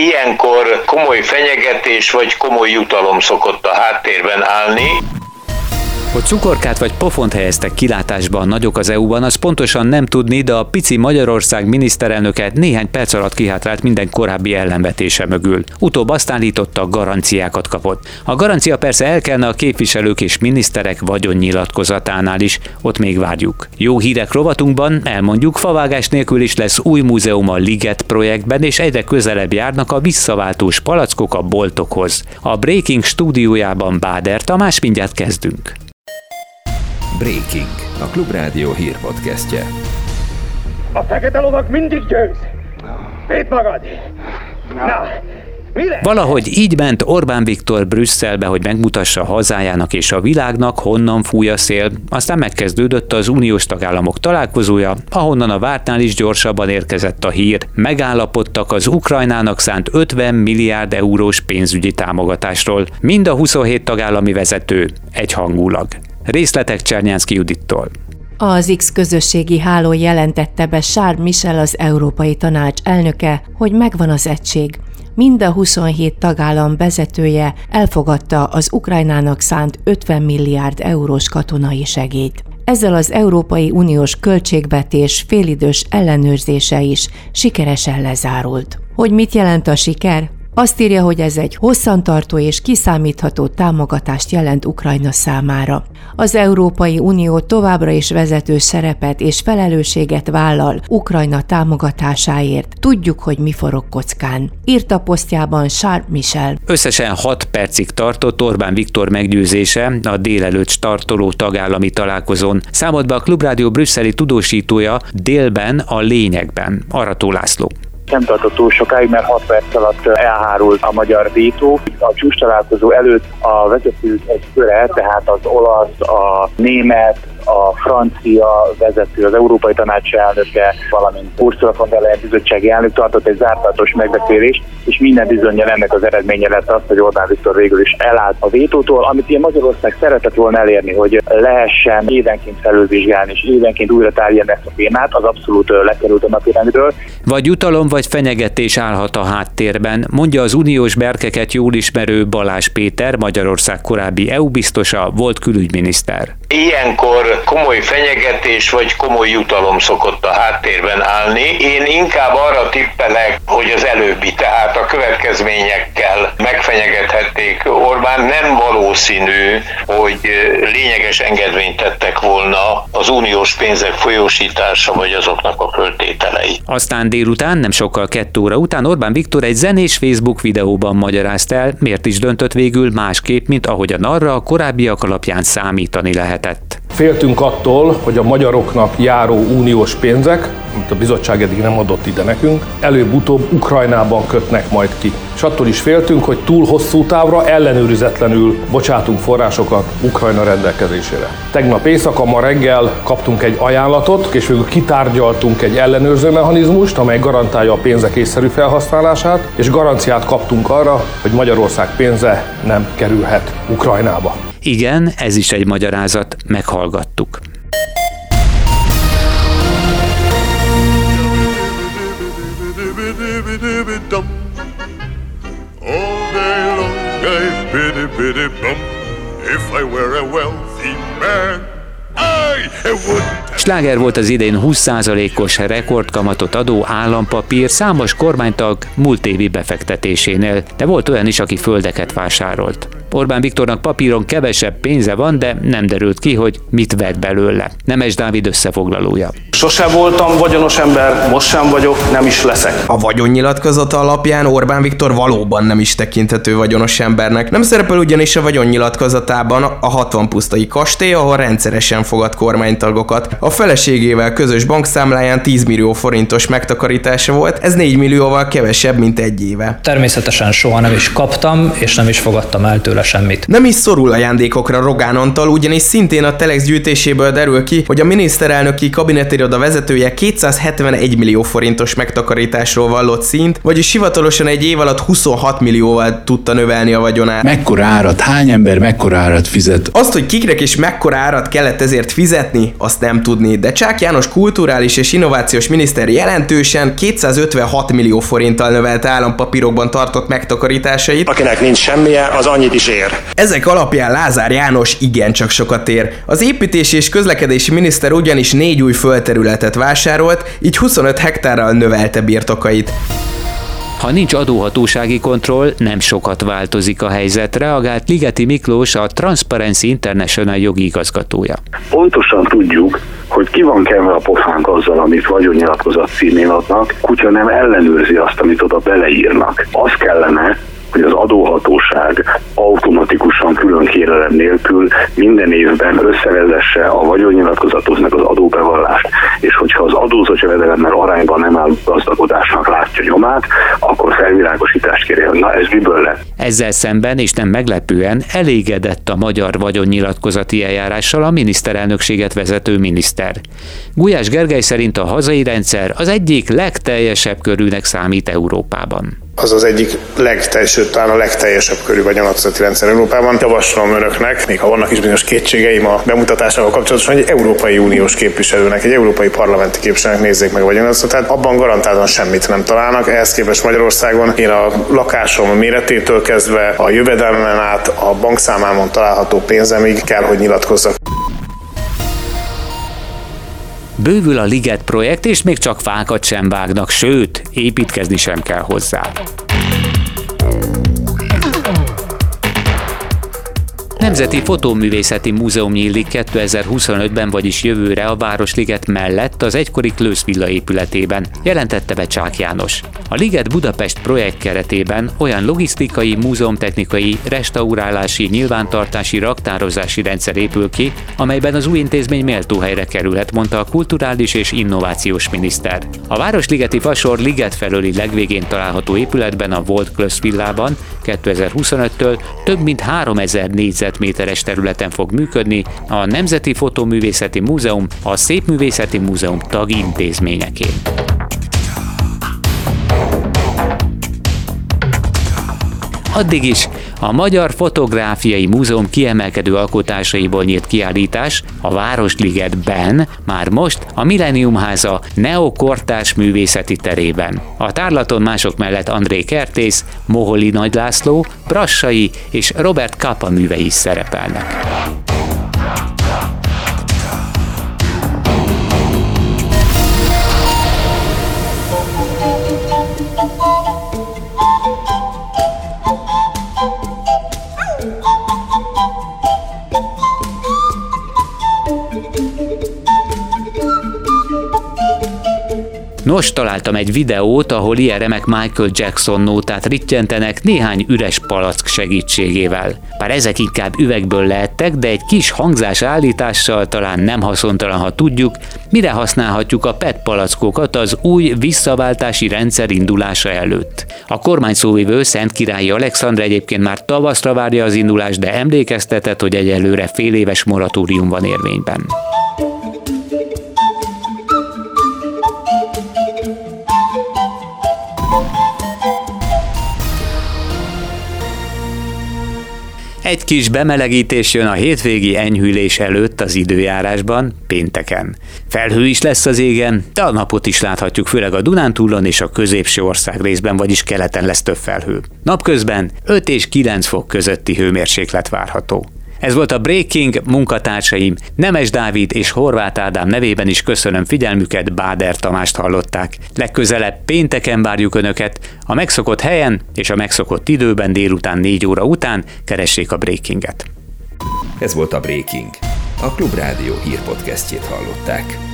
Ilyenkor komoly fenyegetés vagy komoly jutalom szokott a háttérben állni. Hogy cukorkát vagy pofont helyeztek kilátásba a nagyok az EU-ban, az pontosan nem tudni, de a pici Magyarország miniszterelnöke néhány perc alatt kihátrált minden korábbi ellenvetése mögül. Utóbb azt állította, garanciákat kapott. A garancia persze elkelne a képviselők és miniszterek vagyonnyilatkozatánál is, ott még várjuk. Jó hírek rovatunkban elmondjuk, favágás nélkül is lesz új múzeum a Liget projektben, és egyre közelebb járnak a visszaváltós palackok a boltokhoz. A Breaking stúdiójában Báder Tamás, mindjárt kezdünk. Breaking, a Klubrádió hírpodcastje. A fekete lovak mindig győz! Védd magad! Na, mire? Valahogy így ment Orbán Viktor Brüsszelbe, hogy megmutassa hazájának és a világnak, honnan fúj a szél. Aztán megkezdődött az uniós tagállamok találkozója, ahonnan a vártnál is gyorsabban érkezett a hír. Megállapodtak az Ukrajnának szánt 50 milliárd eurós pénzügyi támogatásról. Mind a 27 tagállami vezető egyhangulag. Részletek Csernyánszki Judittól. Az X közösségi háló jelentette be Charles Michel az Európai Tanács elnöke, hogy megvan az egység. Mind a 27 tagállam vezetője elfogadta az Ukrajnának szánt 50 milliárd eurós katonai segélyt. Ezzel az Európai Uniós költségvetés félidős ellenőrzése is sikeresen lezárult. Hogy mit jelent a siker? Azt írja, hogy ez egy hosszantartó és kiszámítható támogatást jelent Ukrajna számára. Az Európai Unió továbbra is vezető szerepet és felelősséget vállal Ukrajna támogatásáért. Tudjuk, hogy mi forog kockán. Írta posztjában Charles Michel. Összesen 6 percig tartott Orbán Viktor meggyőzése a délelőtt startoló tagállami találkozón. Számolt a Klubrádió brüsszeli tudósítója délben a lényegben. Arató László nem tartott túl sokáig, mert 6 perc alatt elhárult a magyar vétó. A csúcs találkozó előtt a vezetők egy köre, tehát az olasz, a német, a francia vezető, az Európai Tanács elnöke, valamint Ursula von der Leyen bizottsági elnök tartott egy zártatos megbeszélést, és minden bizonyal ennek az eredménye lett az, hogy Orbán Viktor végül is elállt a vétótól, amit ilyen Magyarország szeretett volna elérni, hogy lehessen évenként felülvizsgálni, és évenként újra tárgyalni ezt a témát, az abszolút lekerült a napirendről. Vagy jutalom, vagy fenyegetés állhat a háttérben, mondja az uniós berkeket jól ismerő Balázs Péter, Magyarország korábbi EU biztosa, volt külügyminiszter. Ilyenkor komoly fenyegetés vagy komoly jutalom szokott a háttérben állni. Én inkább arra tippelek, hogy az előbbi, tehát a következményekkel megfenyegethették Orbán. Nem valószínű, hogy lényeges engedményt tettek volna az uniós pénzek folyósítása vagy azoknak a föltételei. Aztán délután, nem sokkal kettő óra után Orbán Viktor egy zenés Facebook videóban magyarázta el, miért is döntött végül másképp, mint ahogyan arra a korábbiak alapján számítani lehetett. Féltünk attól, hogy a magyaroknak járó uniós pénzek, amit a bizottság eddig nem adott ide nekünk, előbb-utóbb Ukrajnában kötnek majd ki. És attól is féltünk, hogy túl hosszú távra ellenőrizetlenül bocsátunk forrásokat Ukrajna rendelkezésére. Tegnap éjszaka, ma reggel kaptunk egy ajánlatot, és végül kitárgyaltunk egy ellenőrző mechanizmust, amely garantálja a pénzek észszerű felhasználását, és garanciát kaptunk arra, hogy Magyarország pénze nem kerülhet Ukrajnába. Igen, ez is egy magyarázat, meghallgattuk. If I were a wealthy man, I would Sláger volt az idén 20%-os rekordkamatot adó állampapír számos kormánytag múlt évi befektetésénél, de volt olyan is, aki földeket vásárolt. Orbán Viktornak papíron kevesebb pénze van, de nem derült ki, hogy mit vett belőle. Nemes Dávid összefoglalója. Sose voltam vagyonos ember, most sem vagyok, nem is leszek. A vagyonnyilatkozata alapján Orbán Viktor valóban nem is tekinthető vagyonos embernek. Nem szerepel ugyanis a vagyonnyilatkozatában a 60 pusztai kastély, ahol rendszeresen fogad kormánytagokat. A feleségével közös bankszámláján 10 millió forintos megtakarítása volt, ez 4 millióval kevesebb, mint egy éve. Természetesen soha nem is kaptam, és nem is fogadtam el tőle semmit. Nem is szorul ajándékokra Rogán Antal, ugyanis szintén a Telex gyűjtéséből derül ki, hogy a miniszterelnöki kabinetirod iroda vezetője 271 millió forintos megtakarításról vallott szint, vagyis hivatalosan egy év alatt 26 millióval tudta növelni a vagyonát. Mekkora árat, hány ember mekkora árat fizet? Azt, hogy kiknek és mekkora árat kellett ezért fizetni, azt nem tudni, de Csák János kulturális és innovációs miniszter jelentősen 256 millió forinttal növelte állampapírokban tartott megtakarításait. Akinek nincs semmije, az annyit is ér. Ezek alapján Lázár János igencsak sokat ér. Az építési és közlekedési miniszter ugyanis négy új földterületet vásárolt, így 25 hektárral növelte birtokait. Ha nincs adóhatósági kontroll, nem sokat változik a helyzet, reagált Ligeti Miklós, a Transparency International jogi igazgatója. Pontosan tudjuk, hogy ki van kevve a pofánk azzal, amit vagyonnyilatkozat címén adnak, kutya nem ellenőrzi azt, amit oda beleírnak. Az kellene, hogy az adóhatóság automatikusan külön kérelem nélkül minden évben összevezesse a vagyonnyilatkozatoknak az adóbevallást, és adózott jövedelemmel arányban nem áll gazdagodásnak látja nyomát, akkor felvilágosítást hogy na ez miből lett. Ezzel szemben, és nem meglepően, elégedett a magyar vagyonnyilatkozati eljárással a miniszterelnökséget vezető miniszter. Gulyás Gergely szerint a hazai rendszer az egyik legteljesebb körűnek számít Európában az az egyik legteljesebb, talán a legteljesebb körű vagyonatzati rendszer Európában. Javaslom önöknek, még ha vannak is bizonyos kétségeim a bemutatásával kapcsolatosan, egy Európai Uniós képviselőnek, egy Európai Parlamenti képviselőnek nézzék meg a vagyonatzatát, abban garantáltan semmit nem találnak. Ehhez képest Magyarországon én a lakásom méretétől kezdve a jövedelmen át a bankszámámon található pénzemig kell, hogy nyilatkozzak. Bővül a Liget projekt, és még csak fákat sem vágnak, sőt, építkezni sem kell hozzá. Nemzeti Fotóművészeti Múzeum nyílik 2025-ben, vagyis jövőre a Városliget mellett az egykori Klőszvilla épületében, jelentette be Csák János. A Liget Budapest projekt keretében olyan logisztikai, múzeumtechnikai, restaurálási, nyilvántartási, raktározási rendszer épül ki, amelyben az új intézmény méltó helyre kerülhet, mondta a kulturális és innovációs miniszter. A Városligeti Fasor Liget felőli legvégén található épületben a Volt Klőszvillában 2025-től több mint 3000 négyzetméteres területen fog működni a Nemzeti Fotóművészeti Múzeum a Szépművészeti Múzeum tagintézményeként. Addig is a Magyar Fotográfiai Múzeum kiemelkedő alkotásaiból nyílt kiállítás a Városligetben már most a Millennium Háza neokortárs művészeti terében. A tárlaton mások mellett André Kertész, Moholi Nagy László, Brassai és Robert Kappa művei is szerepelnek. Nos, találtam egy videót, ahol ilyen remek Michael Jackson nótát rittyentenek néhány üres palack segítségével. Bár ezek inkább üvegből lehettek, de egy kis hangzás állítással talán nem haszontalan, ha tudjuk, mire használhatjuk a PET palackokat az új visszaváltási rendszer indulása előtt. A kormány szóvivő Szent Királyi Alexandra egyébként már tavaszra várja az indulást, de emlékeztetett, hogy egyelőre fél éves moratórium van érvényben. Egy kis bemelegítés jön a hétvégi enyhülés előtt az időjárásban, pénteken. Felhő is lesz az égen, de a napot is láthatjuk, főleg a Dunántúlon és a középső ország részben, vagyis keleten lesz több felhő. Napközben 5 és 9 fok közötti hőmérséklet várható. Ez volt a Breaking munkatársaim, Nemes Dávid és Horváth Ádám nevében is köszönöm figyelmüket, Báder Tamást hallották. Legközelebb pénteken várjuk Önöket, a megszokott helyen és a megszokott időben délután 4 óra után keressék a Breakinget. Ez volt a Breaking. A Klubrádió hírpodcastjét hallották.